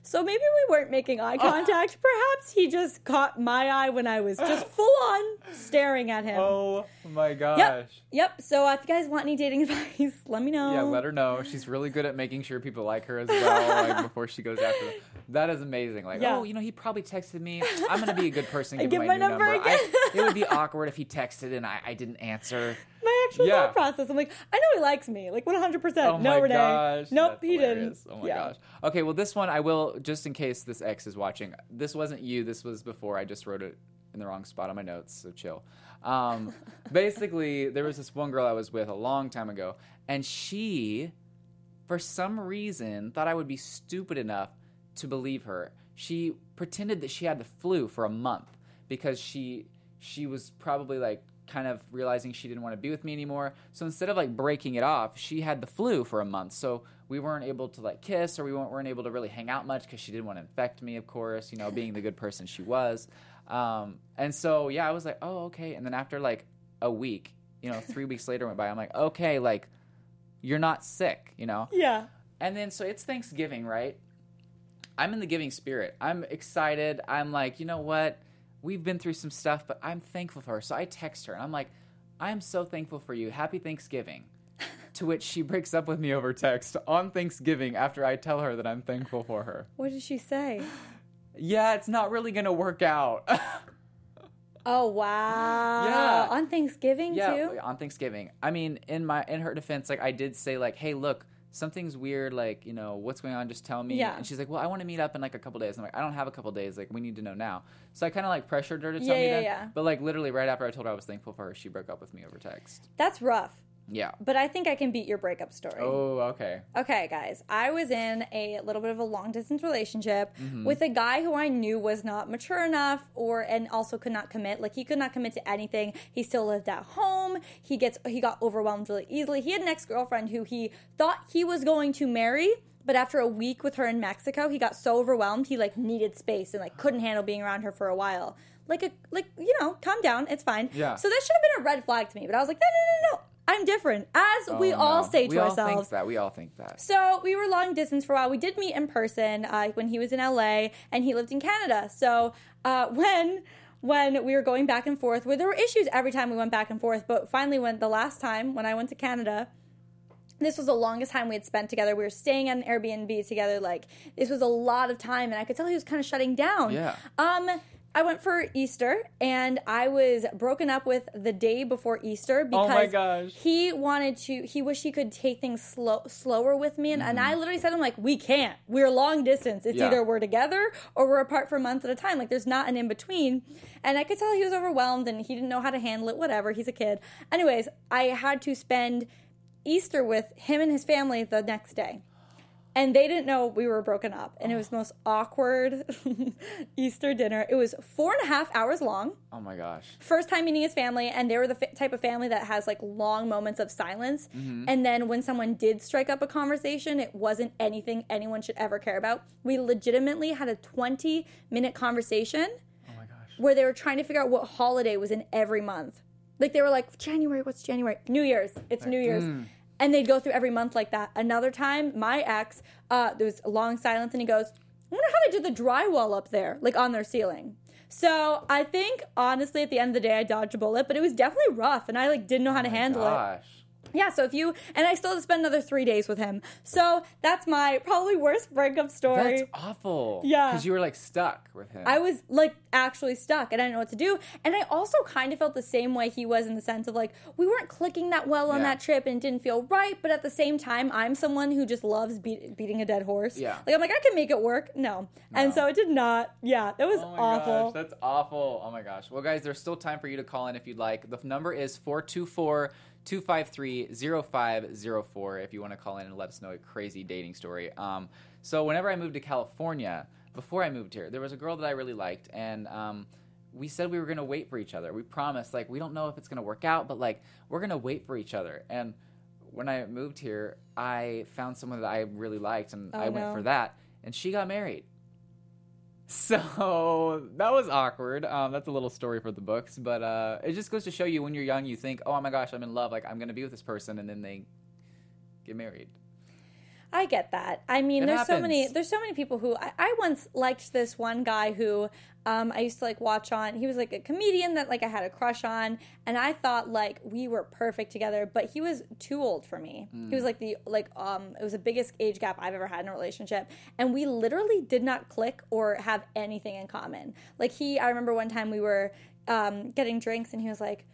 So maybe we weren't making eye [laughs] contact. Perhaps he just caught my eye when I was just [gasps] full on staring at him. Oh my gosh. Yep. Yep. So uh, if you guys want any dating [laughs] advice, let me know. Yeah, let her know. She's really good at making sure people like her as well, like [laughs] before she goes after them. That is amazing. Like, Yeah. oh, you know, he probably texted me. I'm gonna be a good person. Give, give my my, number. I, it would be awkward if he texted and I, I didn't answer. Actual Yeah. thought process. I'm like, I know he likes me, like 100. percent Oh No, my Renee. gosh. Nope, he hilarious. didn't. Oh my Yeah. gosh. Okay, well, this one I will, just in case this ex is watching, this wasn't you. This was before. I just wrote it in the wrong spot on my notes, so chill. Um, [laughs] basically, there was this one girl I was with a long time ago, and she, for some reason, thought I would be stupid enough to believe her. She pretended that she had the flu for a month because she she was probably like kind of realizing she didn't want to be with me anymore. So instead of like breaking it off, she had the flu for a month. So we weren't able to like kiss or we weren't, weren't able to really hang out much because she didn't want to infect me, of course, you know, being the good person she was. Um, and so, yeah, I was like, oh, okay. And then after like a week, you know, three weeks later went by, I'm like, okay, like you're not sick, you know? Yeah. And then so it's Thanksgiving, right? I'm in the giving spirit. I'm excited. I'm like, you know what? We've been through some stuff, but I'm thankful for her. So I text her and I'm like, I'm so thankful for you. Happy Thanksgiving. [laughs] to which she breaks up with me over text on Thanksgiving after I tell her that I'm thankful for her. What did she say? Yeah, it's not really going to work out. [laughs] Oh wow. Yeah. On Thanksgiving yeah, too. on Thanksgiving. I mean, in my in her defense, like I did say like, "Hey, look, something's weird. Like, you know, what's going on? Just tell me." Yeah. And she's like, "Well, I want to meet up in like a couple days." I'm like, "I don't have a couple days. Like, we need to know now." So I kind of like pressured her to tell Yeah, me yeah, that. yeah. But like literally right after I told her I was thankful for her, she broke up with me over text. That's rough. Yeah. But I think I can beat your breakup story. Oh, okay. Okay, guys. I was in a little bit of a long distance relationship Mm-hmm. with a guy who I knew was not mature enough or and also could not commit. Like he could not commit to anything. He still lived at home. He gets he got overwhelmed really easily. He had an ex-girlfriend who he thought he was going to marry. But after a week with her in Mexico, he got so overwhelmed he like needed space and like couldn't handle being around her for a while. Like a like you know, calm down, it's fine. Yeah. So that should have been a red flag to me. But I was like, no, no, no, no. I'm different. As we Oh, all say to we all ourselves. think that. We all think that. So we were long distance for a while. We did meet in person uh, when he was in LA and he lived in Canada. So uh, [laughs] when when we were going back and forth, where there were issues every time we went back and forth, but finally, when the last time when I went to Canada, this was the longest time we had spent together. We were staying at an Airbnb together. Like this was a lot of time, and I could tell he was kind of shutting down. Yeah. Um, I went for Easter, and I was broken up with the day before Easter because Oh my gosh. he wanted to. He wished he could take things slow, slower with me, and, and mm-hmm. I literally said, "I'm like, we can't. We're long distance. It's Yeah. either we're together or we're apart for months at a time. Like there's not an in between." And I could tell he was overwhelmed and he didn't know how to handle it. Whatever. He's a kid. Anyways, I had to spend Easter with him and his family the next day. And they didn't know we were broken up. And it was the most awkward [laughs] Easter dinner. It was four and a half hours long. Oh my gosh. First time meeting his family, and they were the f- type of family that has like long moments of silence. Mm-hmm. And then when someone did strike up a conversation, it wasn't anything anyone should ever care about. We legitimately had a 20 minute conversation Oh my gosh. where they were trying to figure out what holiday was in every month. Like they were like, January, what's January? New Year's. It's New Year's. mm. And they'd go through every month like that. Another time, my ex, uh, there was a long silence, and he goes, I wonder how they did the drywall up there, like on their ceiling. So I think honestly, at the end of the day, I dodged a bullet, but it was definitely rough, and I like didn't know how to handle it. Yeah, so if you and I still have to spend another three days with him. So that's my probably worst breakup story. That's awful. Yeah. Because you were like stuck with him. I was like actually stuck and I didn't know what to do. And I also kind of felt the same way he was in the sense of like we weren't clicking that well on Yeah. that trip and it didn't feel right. But at the same time, I'm someone who just loves beat, beating a dead horse. Yeah. Like I'm like I can make it work. No. And so it did not. Yeah, that was Oh my awful. gosh, that's awful. Oh my gosh. Well, guys, there's still time for you to call in if you'd like. The number is 424 253 0504 if you want to call in and let us know a crazy dating story. Um, so, whenever I moved to California, before I moved here, there was a girl that I really liked, and um, we said we were going to wait for each other. We promised, like, we don't know if it's going to work out, but like, we're going to wait for each other. And when I moved here, I found someone that I really liked, and Oh, I went no. for that, and she got married. So that was awkward. Um, that's a little story for the books, but uh, it just goes to show you when you're young, you think, "Oh my gosh, I'm in love. Like I'm gonna be with this person," and then they get married. I get that. I mean, It there's so many. There's so many people who I, I once liked this one guy who um, I used to like watch on. He was like a comedian that like I had a crush on, and I thought like we were perfect together. But he was too old for me. He Mm. was like the like um it was the biggest age gap I've ever had in a relationship, and we literally did not click or have anything in common. Like he, I remember one time we were um, getting drinks, and he was like.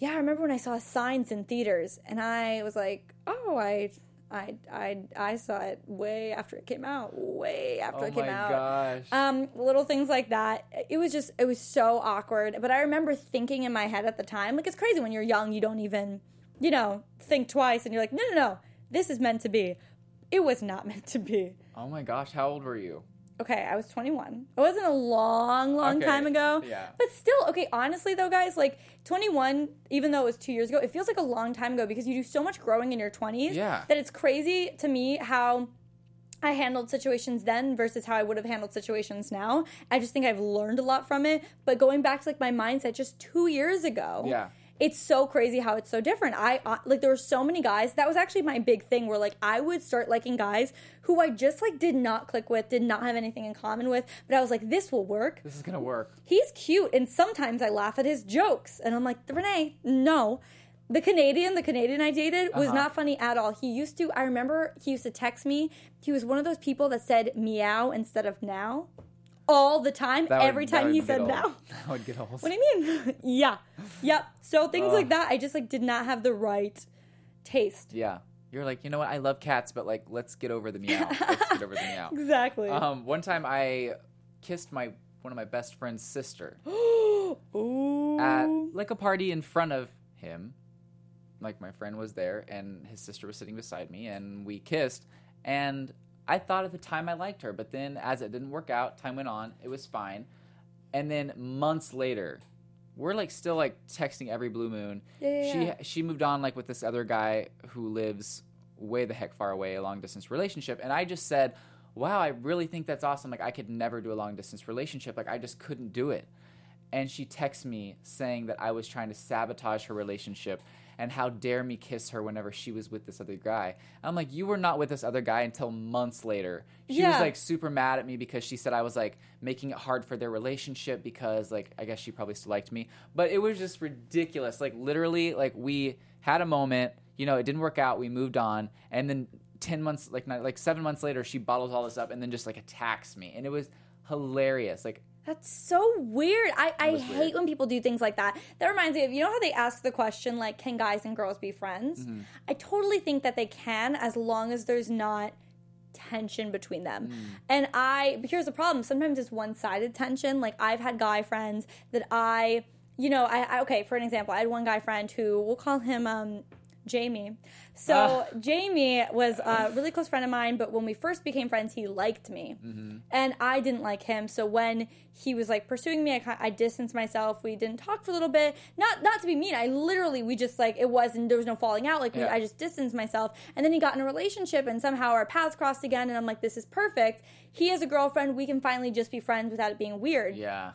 Yeah, I remember when I saw signs in theaters, and I was like, "Oh, I, I, I, I saw it way after it came out, way after Oh it came out. Oh my out." gosh. Um, little things like that. It was just, it was so awkward. But I remember thinking in my head at the time, like it's crazy when you're young, you don't even, you know, think twice, and you're like, "No, no, no, this is meant to be." It was not [laughs] meant to be. oh my gosh, how old were you? Okay, I was 21. It wasn't a long, long Okay, time ago. yeah. But still, okay, honestly though, guys, like 21, even though it was two years ago, it feels like a long time ago because you do so much growing in your 20s Yeah. that it's crazy to me how I handled situations then versus how I would have handled situations now. I just think I've learned a lot from it. But going back to like my mindset just two years ago, Yeah. It's so crazy how it's so different. I uh, like there were so many guys. That was actually my big thing where like I would start liking guys who I just like did not click with, did not have anything in common with, but I was like this will work. This is gonna work. He's cute and sometimes I laugh at his jokes and I'm like, "Renee, no." The Canadian, the Canadian I dated was Uh-huh. not funny at all. He used to I remember he used to text me. He was one of those people that said meow instead of now all the time That every time he said old. now. [laughs] That would get old. What do you mean? [laughs] yeah. Yep. So things like that, I just like did not have the right taste. Yeah. You're like, you know what? I love cats, but like, let's get over the meow. Let's get over the [laughs] meow. Exactly. Um, one time I kissed my one of my best friend's sister [gasps] Ooh. at like a party in front of him. Like my friend was there and his sister was sitting beside me and we kissed and I thought at the time I liked her, but then as it didn't work out, time went on, it was fine. And then months later, we're like still like texting every blue moon. Yeah, yeah, she yeah. she moved on like with this other guy who lives way the heck far away, a long distance relationship. And I just said, Wow, I really think that's awesome. Like I could never do a long distance relationship. Like I just couldn't do it. And she texts me saying that I was trying to sabotage her relationship and how dare me kiss her whenever she was with this other guy. And I'm like, you were not with this other guy until months later. She was like super mad at me because she said I was like making it hard for their relationship because like I guess she probably still liked me. But it was just ridiculous. Like literally, like we had a moment, you know, it didn't work out, we moved on, and then ten months like not, like seven months later she bottles all this up and then just like attacks me. And it was hilarious. Like That's so weird. I, I hate weird. when people do things like that. That reminds me of, you know how they ask the question, like, can guys and girls be friends? Mm-hmm. I totally think that they can as long as there's not tension between them. Mm. And I, but here's the problem sometimes it's one sided tension. Like, I've had guy friends that I, you know, I, I, okay, for an example, I had one guy friend who, we'll call him, um, Jamie. So Ah. Jamie was a really close friend of mine, but when we first became friends, he liked me, and I didn't like him. So when he was like pursuing me, I, I distanced myself. We didn't talk for a little bit. Not not to be mean. I literally we just like it wasn't there was no falling out. Like we, I just distanced myself, and then he got in a relationship, and somehow our paths crossed again. And I'm like, this is perfect. He has a girlfriend. We can finally just be friends without it being weird yeah.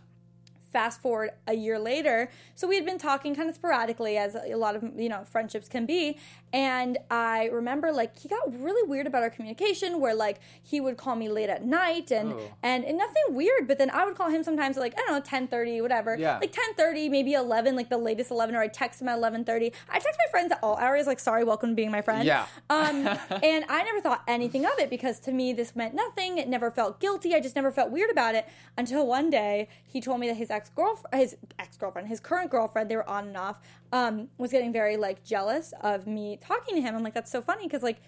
Fast forward a year later so we had been talking kind of sporadically as a lot of you know friendships can be and i remember like he got really weird about our communication where like he would call me late at night and Oh. and, and nothing weird but then i would call him sometimes at like i don't know ten thirty whatever Yeah. like ten thirty maybe 11 like the latest 11 or i text him at eleven thirty. i text my friends at all hours like sorry welcome to being my friend Yeah. um, [laughs] and I never thought anything of it because to me this meant nothing. It never felt guilty. I just never felt weird about it until one day he told me that his ex girlfriend, his ex girlfriend, his current girlfriend, they were on and off, um, was getting very like jealous of me talking to him. I'm like, that's so funny because like.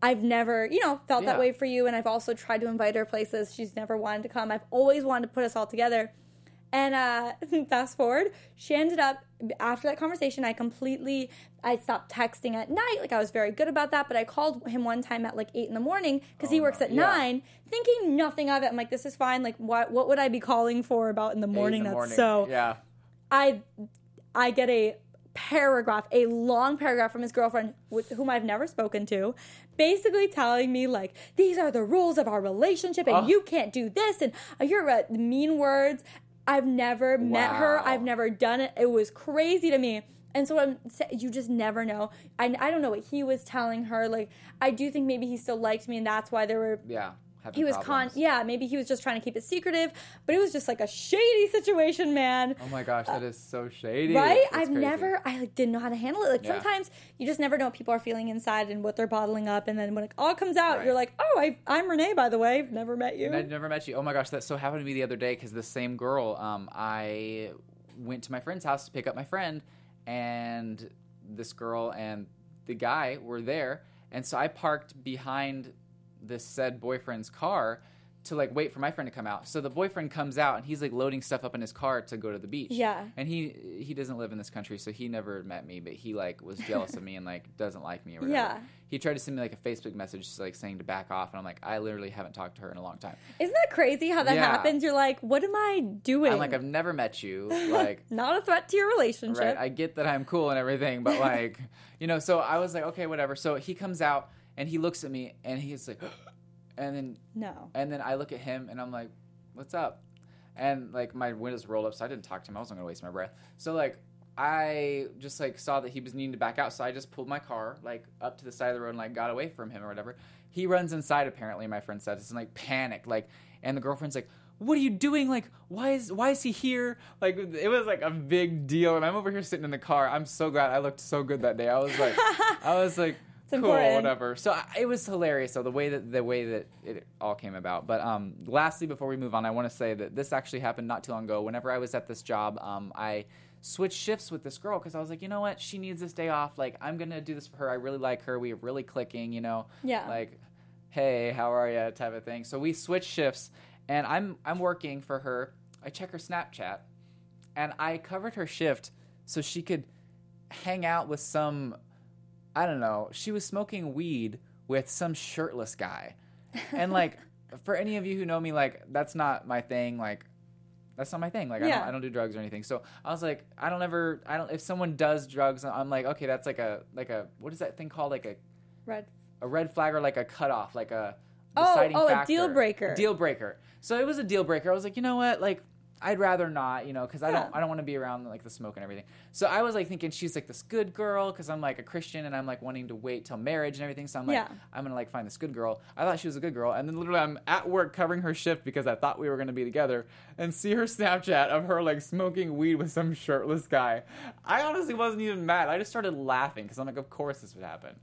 I've never, you know, felt that way for you, and I've also tried to invite her places. She's never wanted to come. I've always wanted to put us all together. And uh, [laughs] fast forward, she ended up after that conversation. I completely I stopped texting at night. Like I was very good about that, but I called him one time at like eight in the morning because he Oh, works no. at Yeah. nine, thinking nothing of it. I'm like, this is fine. Like, what what would I be calling for about in the morning? in the That's morning. so. Yeah. I I get a paragraph, a long paragraph from his girlfriend, with whom I've never spoken to, basically telling me like these are the rules of our relationship, and Oh. you can't do this, and uh, you're uh, mean words. I've never met her. I've never done it. It was crazy to me. And so I'm, you just never know. I, I don't know what he was telling her. Like, I do think maybe he still liked me, and that's why there were Yeah. Having he was con yeah maybe he was just trying to keep it secretive but it was just like a shady situation man Oh my gosh, that is so shady. right That's i've crazy. never i like didn't know how to handle it like Yeah. sometimes you just never know what people are feeling inside and what they're bottling up and then when it all comes out Right. you're like oh I, i'm renee by the way never met you And I never met you. Oh my gosh, that so happened to me the other day because the same girl. Um, I went to my friend's house to pick up my friend, and this girl and the guy were there, and so I parked behind this said boyfriend's car to like wait for my friend to come out. So the boyfriend comes out and he's like loading stuff up in his car to go to the beach. Yeah. And he he doesn't live in this country, so he never met me, but he like was jealous of me and like doesn't like me or whatever. Yeah. He tried to send me like a Facebook message like saying to back off, and I'm like, I literally haven't talked to her in a long time. isn't that crazy how that Yeah. happens you're like what am i doing I'm like, I've never met you. [laughs] Like, not a threat to your relationship right? I get that I'm cool and everything, but like, you know. So I was like, okay, whatever. So he comes out and he looks at me and he's like, [gasps] and then no and then I look at him and I'm like, what's up? And like my windows rolled up, so I didn't talk to him. I wasn't gonna waste my breath. So like. I just like saw that he was needing to back out, so I just pulled my car like up to the side of the road and like got away from him or whatever. He runs inside apparently. My friend said it's like panic, like, and the girlfriend's like, "What are you doing? Like, why is why is he here? Like, it was like a big deal." And I'm over here sitting in the car. I'm so glad I looked so good that day. I was like, [laughs] I was like, cool, whatever. So I, it was hilarious. So the way that the way that it all came about. But um, lastly, before we move on, I want to say that this actually happened not too long ago. Whenever I was at this job, um, I switched shifts with this girl because I was like, you know what, she needs this day off. Like I'm gonna do this for her. I really like her. We are really clicking. You know, Yeah. Like, hey, how are you? Type of thing. So we switched shifts, and I'm I'm working for her. I check her Snapchat, and I covered her shift so she could hang out with some I don't know, she was smoking weed with some shirtless guy. And like [laughs] for any of you who know me like that's not my thing like that's not my thing. Like I, don't, I don't do drugs or anything. So I was like, I don't ever, I don't. If someone does drugs, I'm like, okay, that's like a, like a, what is that thing called? Like a, red a red flag or like a cutoff, like a Oh, oh, a factor. deal breaker. Deal breaker. So it was a deal breaker. I was like, you know what, like. I'd rather not, you know, because I don't, I don't want to be around like the smoke and everything. So I was like thinking she's like this good girl because I'm like a Christian and I'm like wanting to wait till marriage and everything. So I'm like, Yeah. I'm gonna like find this good girl. I thought she was a good girl, and then literally I'm at work covering her shift because I thought we were gonna be together, and see her Snapchat of her like smoking weed with some shirtless guy. I honestly wasn't even mad. I just started laughing because I'm like, of course this would happen.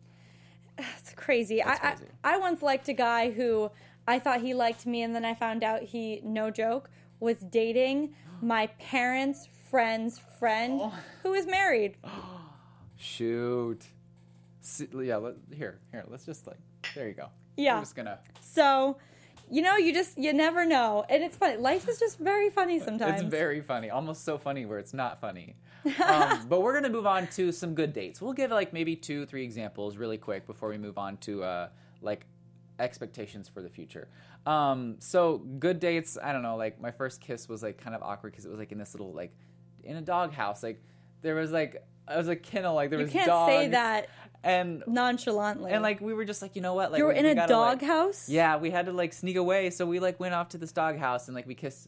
It's crazy. I, crazy. I I once liked a guy who I thought he liked me, and then I found out he, no joke, was dating my parents' friend's friend Oh. who is married. [gasps] Shoot. See, yeah, let, here, here. Let's just like, there you go. Yeah. I'm just gonna. So, you know, you just you never know, and it's funny. Life is just very funny sometimes. It's very funny, almost so funny where it's not funny. [laughs] Um, but we're gonna move on to some good dates. We'll give like maybe two, three examples really quick before we move on to uh, like expectations for the future. Um, so good dates. I don't know. Like my first kiss was like kind of awkward because it was like in this little like in a dog house. Like there was like it was a kennel. Like there You was can't dogs, say that And nonchalantly. and like we were just like you know what like you were we- in we a gotta, like- doghouse. yeah, we had to like sneak away, so we like went off to this doghouse and like we kissed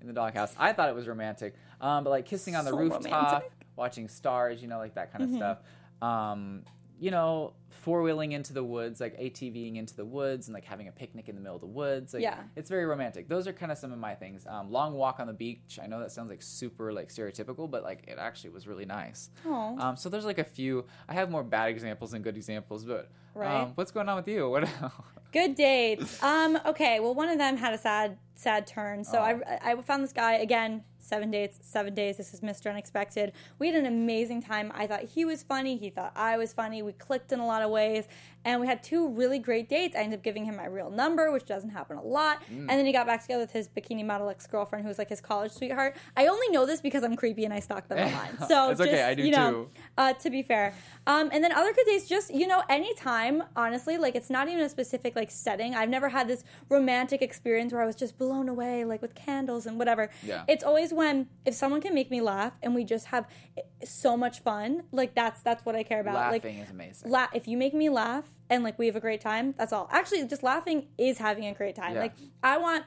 in the doghouse. I thought it was romantic, um, but like kissing on the So rooftop, romantic. watching stars, you know, like that kind Mm-hmm. of stuff. Um, you know, four wheeling into the woods, like ATVing into the woods, and like having a picnic in the middle of the woods. Like, Yeah. it's very romantic. Those are kind of some of my things. Um, long walk on the beach. I know that sounds like super like stereotypical, but like it actually was really nice. Aw. Um, so there's like a few. I have more bad examples than good examples, but Right. um, what's going on with you? What? [laughs] Good dates. Um. Okay. Well, one of them had a sad, sad turn. So I, I found this guy again. Seven dates, seven days. This is Mr. Unexpected. We had an amazing time. I thought he was funny. He thought I was funny. We clicked in a lot of ways, and we had two really great dates. I ended up giving him my real number, which doesn't happen a lot. Mm. And then he got back together with his bikini model ex girlfriend, who was like his college sweetheart. I only know this because I'm creepy and I stalk them [laughs] online. So It's okay, just, I do you know, too. uh, to be fair. Um, and then other good dates, just you know, anytime. Honestly, like it's not even a specific like setting. I've never had this romantic experience where I was just blown away, like with candles and whatever. Yeah. It's always when if someone can make me laugh and we just have eh, so much fun. Like that's that's what I care about. Laughing like, is amazing. La- if you make me laugh and like we have a great time, that's all. Actually, just laughing is having a great time. Yeah. Like I want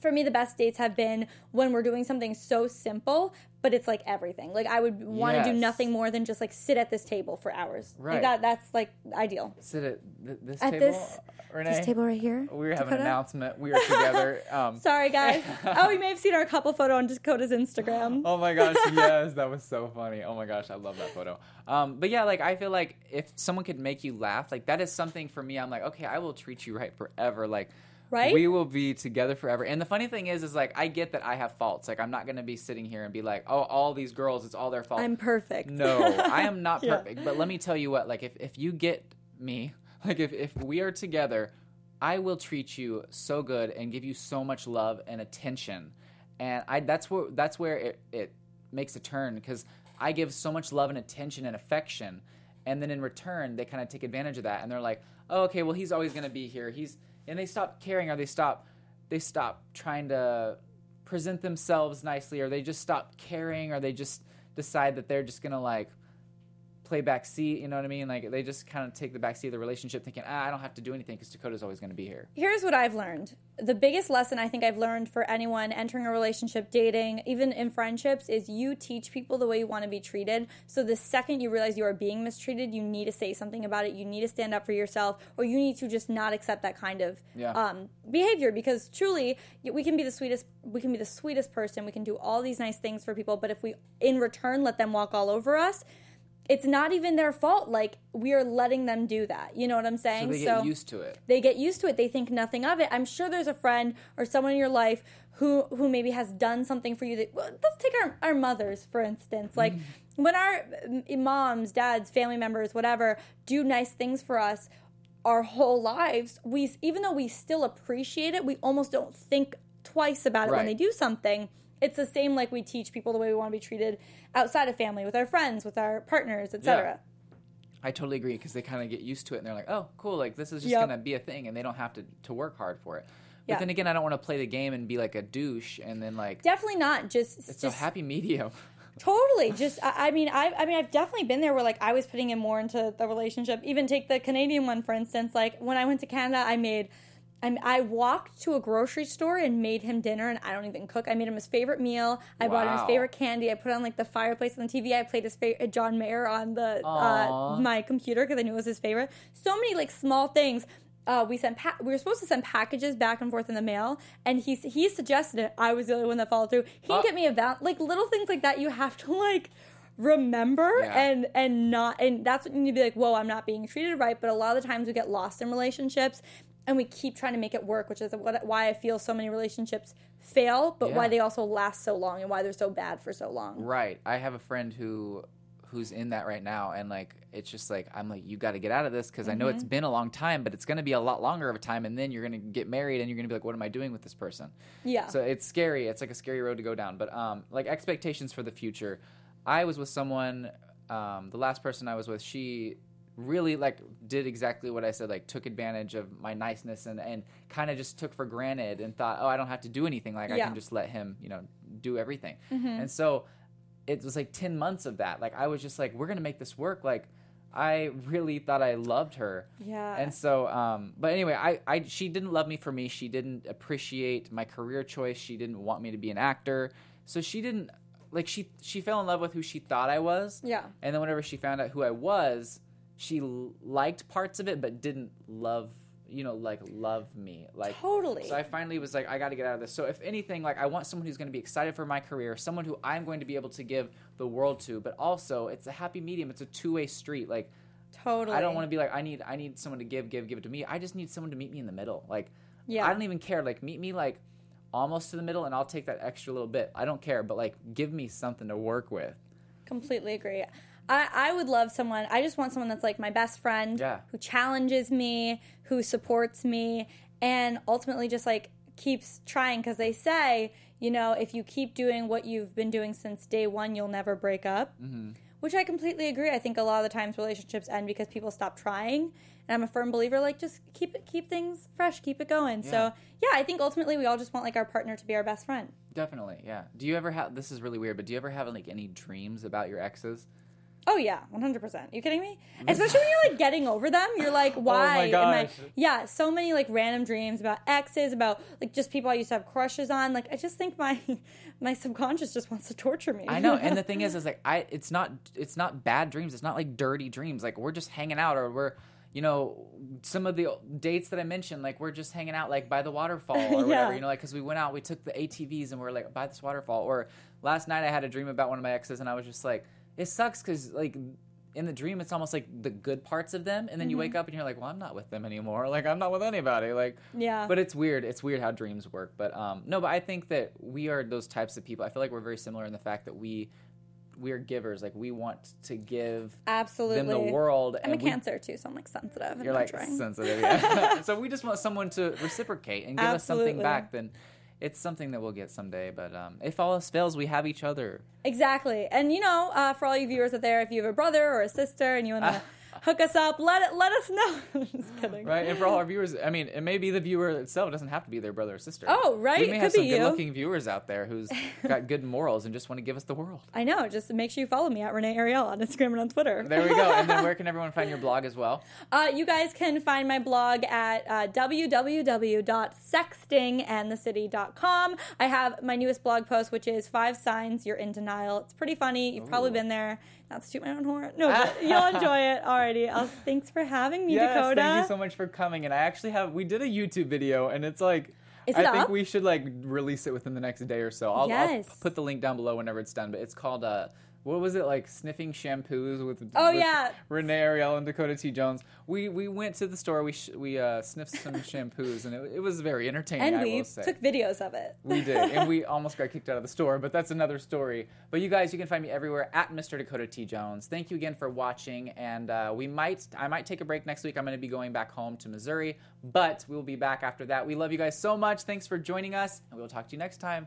for me the best dates have been when we're doing something so simple but it's like everything like i would want to do nothing more than just like sit at this table for hours Right. like that that's like ideal Sit at th- this At table, this- Renee. this table right here we were having an announcement. We are together. [laughs] Um, sorry guys [laughs] oh you may have seen our couple photo on dakota's instagram Oh my gosh, [laughs] yes, that was so funny. Oh my gosh, I love that photo. Um, but yeah, like I feel like if someone could make you laugh, like that is something for me. I'm like, okay, I will treat you right forever. Like, Right? We will be together forever. And the funny thing is, is like I get that I have faults. Like I'm not gonna be sitting here and be like, oh, all these girls, it's all their fault. i'm perfect No, I am not [laughs] Yeah. perfect. But let me tell you what, like if, if you get me, [laughs] like if, if we are together, I will treat you so good and give you so much love and attention. And I that's where that's where it, it makes a turn because I give so much love and attention and affection. And then in return, they kind of take advantage of that, and they're like, "Oh, okay, well, he's always going to be here. He's," and they stop caring, or they stop, they stop trying to present themselves nicely, or they just stop caring, or they just decide that they're just gonna like play back seat. You know what I mean? Like they just kind of take the back seat of the relationship, thinking, ah, I don't have to do anything because Dakota's always gonna be here. Here's what I've learned. The biggest lesson I think I've learned for anyone entering a relationship, dating, even in friendships, is you teach people the way you want to be treated. So the second you realize you are being mistreated, you need to say something about it. You need to stand up for yourself, or you need to just not accept that kind of Yeah. um, behavior. Because truly, we can be the sweetest, we can be the sweetest person. We can do all these nice things for people, but if we, in return, let them walk all over us. It's not even their fault. Like we are letting them do that. You know what I'm saying? So they get used to it. they get used to it they think nothing of it i'm sure there's a friend or someone in your life who who maybe has done something for you that well, let's take our, our mothers for instance like when our mm, moms dads family members whatever do nice things for us our whole lives we even though we still appreciate it we almost don't think twice about it when they do something it's the same like we teach people the way we want to be treated outside of family with our friends with our partners etc I totally agree because they kind of get used to it and they're like, oh, cool, like this is just Yep. gonna be a thing, and they don't have to to work hard for it. But Yeah. then again, I don't want to play the game and be like a douche and then like definitely not just it's just a happy medium. [laughs] Totally. Just I, I mean I I mean I've definitely been there where like I was putting in more into the relationship. Even take the Canadian one for instance. Like when I went to Canada, I made I, I walked to a grocery store and made him dinner, and I don't even cook. I made him his favorite meal. I bought him his favorite candy. I put on like the fireplace on the TV. I played his favorite John Mayer on the uh, my computer because I knew it was his favorite. So many like small things. Uh, we sent pa- we were supposed to send packages back and forth in the mail, and he he suggested it. I was the only one that followed through. He Oh. get me a val- like little things like that. You have to like remember Yeah. and and not and that's what you need to be like. Whoa, I'm not being treated right. But a lot of the times we get lost in relationships, and we keep trying to make it work, which is what why I feel so many relationships fail, but why they also last so long and why they're so bad for so long. Right. I have a friend who who's in that right now and like it's just like I'm like you got to get out of this cuz I know Mm-hmm. it's been a long time but it's going to be a lot longer of a time and then you're going to get married and you're going to be like what am I doing with this person? Yeah. So it's scary. It's like a scary road to go down. But um, like expectations for the future. I was with someone. Um, the last person I was with, she really like did exactly what I said. Like took advantage of my niceness and and kind of just took for granted and thought, oh, I don't have to do anything. Like I can just let him, you know, do everything. And so it was like 10 months of that. Like I was just like, we're gonna make this work. Like I really thought I loved her. Yeah. And so, um, but anyway, I, I, she didn't love me for me. She didn't appreciate my career choice. She didn't want me to be an actor. So she didn't, like, she, she fell in love with who she thought I was. Yeah. And then whenever she found out who I was, she liked parts of it, but didn't love, you know, like love me. Like, Totally. So I finally was like, I got to get out of this. So if anything, like, I want someone who's going to be excited for my career, someone who I'm going to be able to give the world to, but also it's a happy medium. It's a two way street. Like, totally. I don't want to be like I need I need someone to give give give it to me. I just need someone to meet me in the middle. Like Yeah. I don't even care. Like meet me like almost to the middle and I'll take that extra little bit. I don't care, but like give me something to work with. Completely agree. I, I would love someone. I just want someone that's like my best friend, Yeah. who challenges me, who supports me, and ultimately just like keeps trying. Because they say, you know, if you keep doing what you've been doing since day one, you'll never break up. Mm-hmm. Which I completely agree. I think a lot of the times relationships end because people stop trying. And I'm a firm believer, like just keep it, keep things fresh, keep it going. So yeah, I think ultimately we all just want like our partner to be our best friend. Definitely, yeah. Do you ever have this is really weird, but do you ever have like any dreams about your exes? Oh yeah, one hundred percent. You kidding me? Especially when you're like getting over them, you're like, [laughs] oh why? am I- Oh yeah, so many like random dreams about exes, about like just people I used to have crushes on. Like I just think my [laughs] my subconscious just wants to torture me. I know, and the thing is, is like I, it's not, it's not bad dreams. It's not like dirty dreams. Like we're just hanging out, or we're, you know, some of the dates that I mentioned, like we're just hanging out, like by the waterfall [laughs] or whatever. You know, like because we went out, we took the ATVs, and we are like by this waterfall. Or last night I had a dream about one of my exes, and I was just like, it sucks because like. In the dream, it's almost like the good parts of them, and then you Mm-hmm. wake up and you're like, "Well, I'm not with them anymore. Like, I'm not with anybody." Like, Yeah. But it's weird. It's weird how dreams work. But um, no, but I think that we are those types of people. I feel like we're very similar in the fact that we we are givers. Like we want to give Absolutely. them the world. I'm a we- cancer too, so I'm like sensitive. and You're like sensitive. Yeah. [laughs] so we just want someone to reciprocate and give us something back. Then it's something that we'll get someday. But um, if all else fails, we have each other. Exactly. And you know, uh, for all you viewers out there, if you have a brother or a sister and you want to [laughs] hook us up, let it let us know. [laughs] Just kidding. Right, and for all our viewers, I mean, it may be the viewer itself. It doesn't have to be their brother or sister. Oh, right, We may could have some good-looking viewers out there who's got good morals and just want to give us the world. I know. Just make sure you follow me at Renee Ariel on Instagram and on Twitter. There we go. And then where [laughs] can everyone find your blog as well? Uh, you guys can find my blog at uh, www.sextingandthecity.com. I have my newest blog post, which is Five Signs You're in Denial. It's pretty funny. You've probably been there. Not to toot my own horn. No, you'll [laughs] enjoy it. Alrighty. I'll, thanks for having me, yes, Dakota. thank you so much for coming. And I actually have we did a YouTube video, and it's like. Is I it think we should like release it within the next day or so. I'll, Yes. I'll put the link down below whenever it's done. But it's called uh, what was it like? Sniffing shampoos with Oh, with yeah. Renee Ariel and Dakota T Jones. We we went to the store. We sh- we uh, sniffed some [laughs] shampoos, and it, it was very entertaining. and I we will say. took videos of it. We did, and we [laughs] almost got kicked out of the store, but that's another story. But you guys, you can find me everywhere at Mr. Dakota T Jones. Thank you again for watching, and uh, we might, I might take a break next week. I'm going to be going back home to Missouri, but we will be back after that. We love you guys so much. Thanks for joining us, and we will talk to you next time.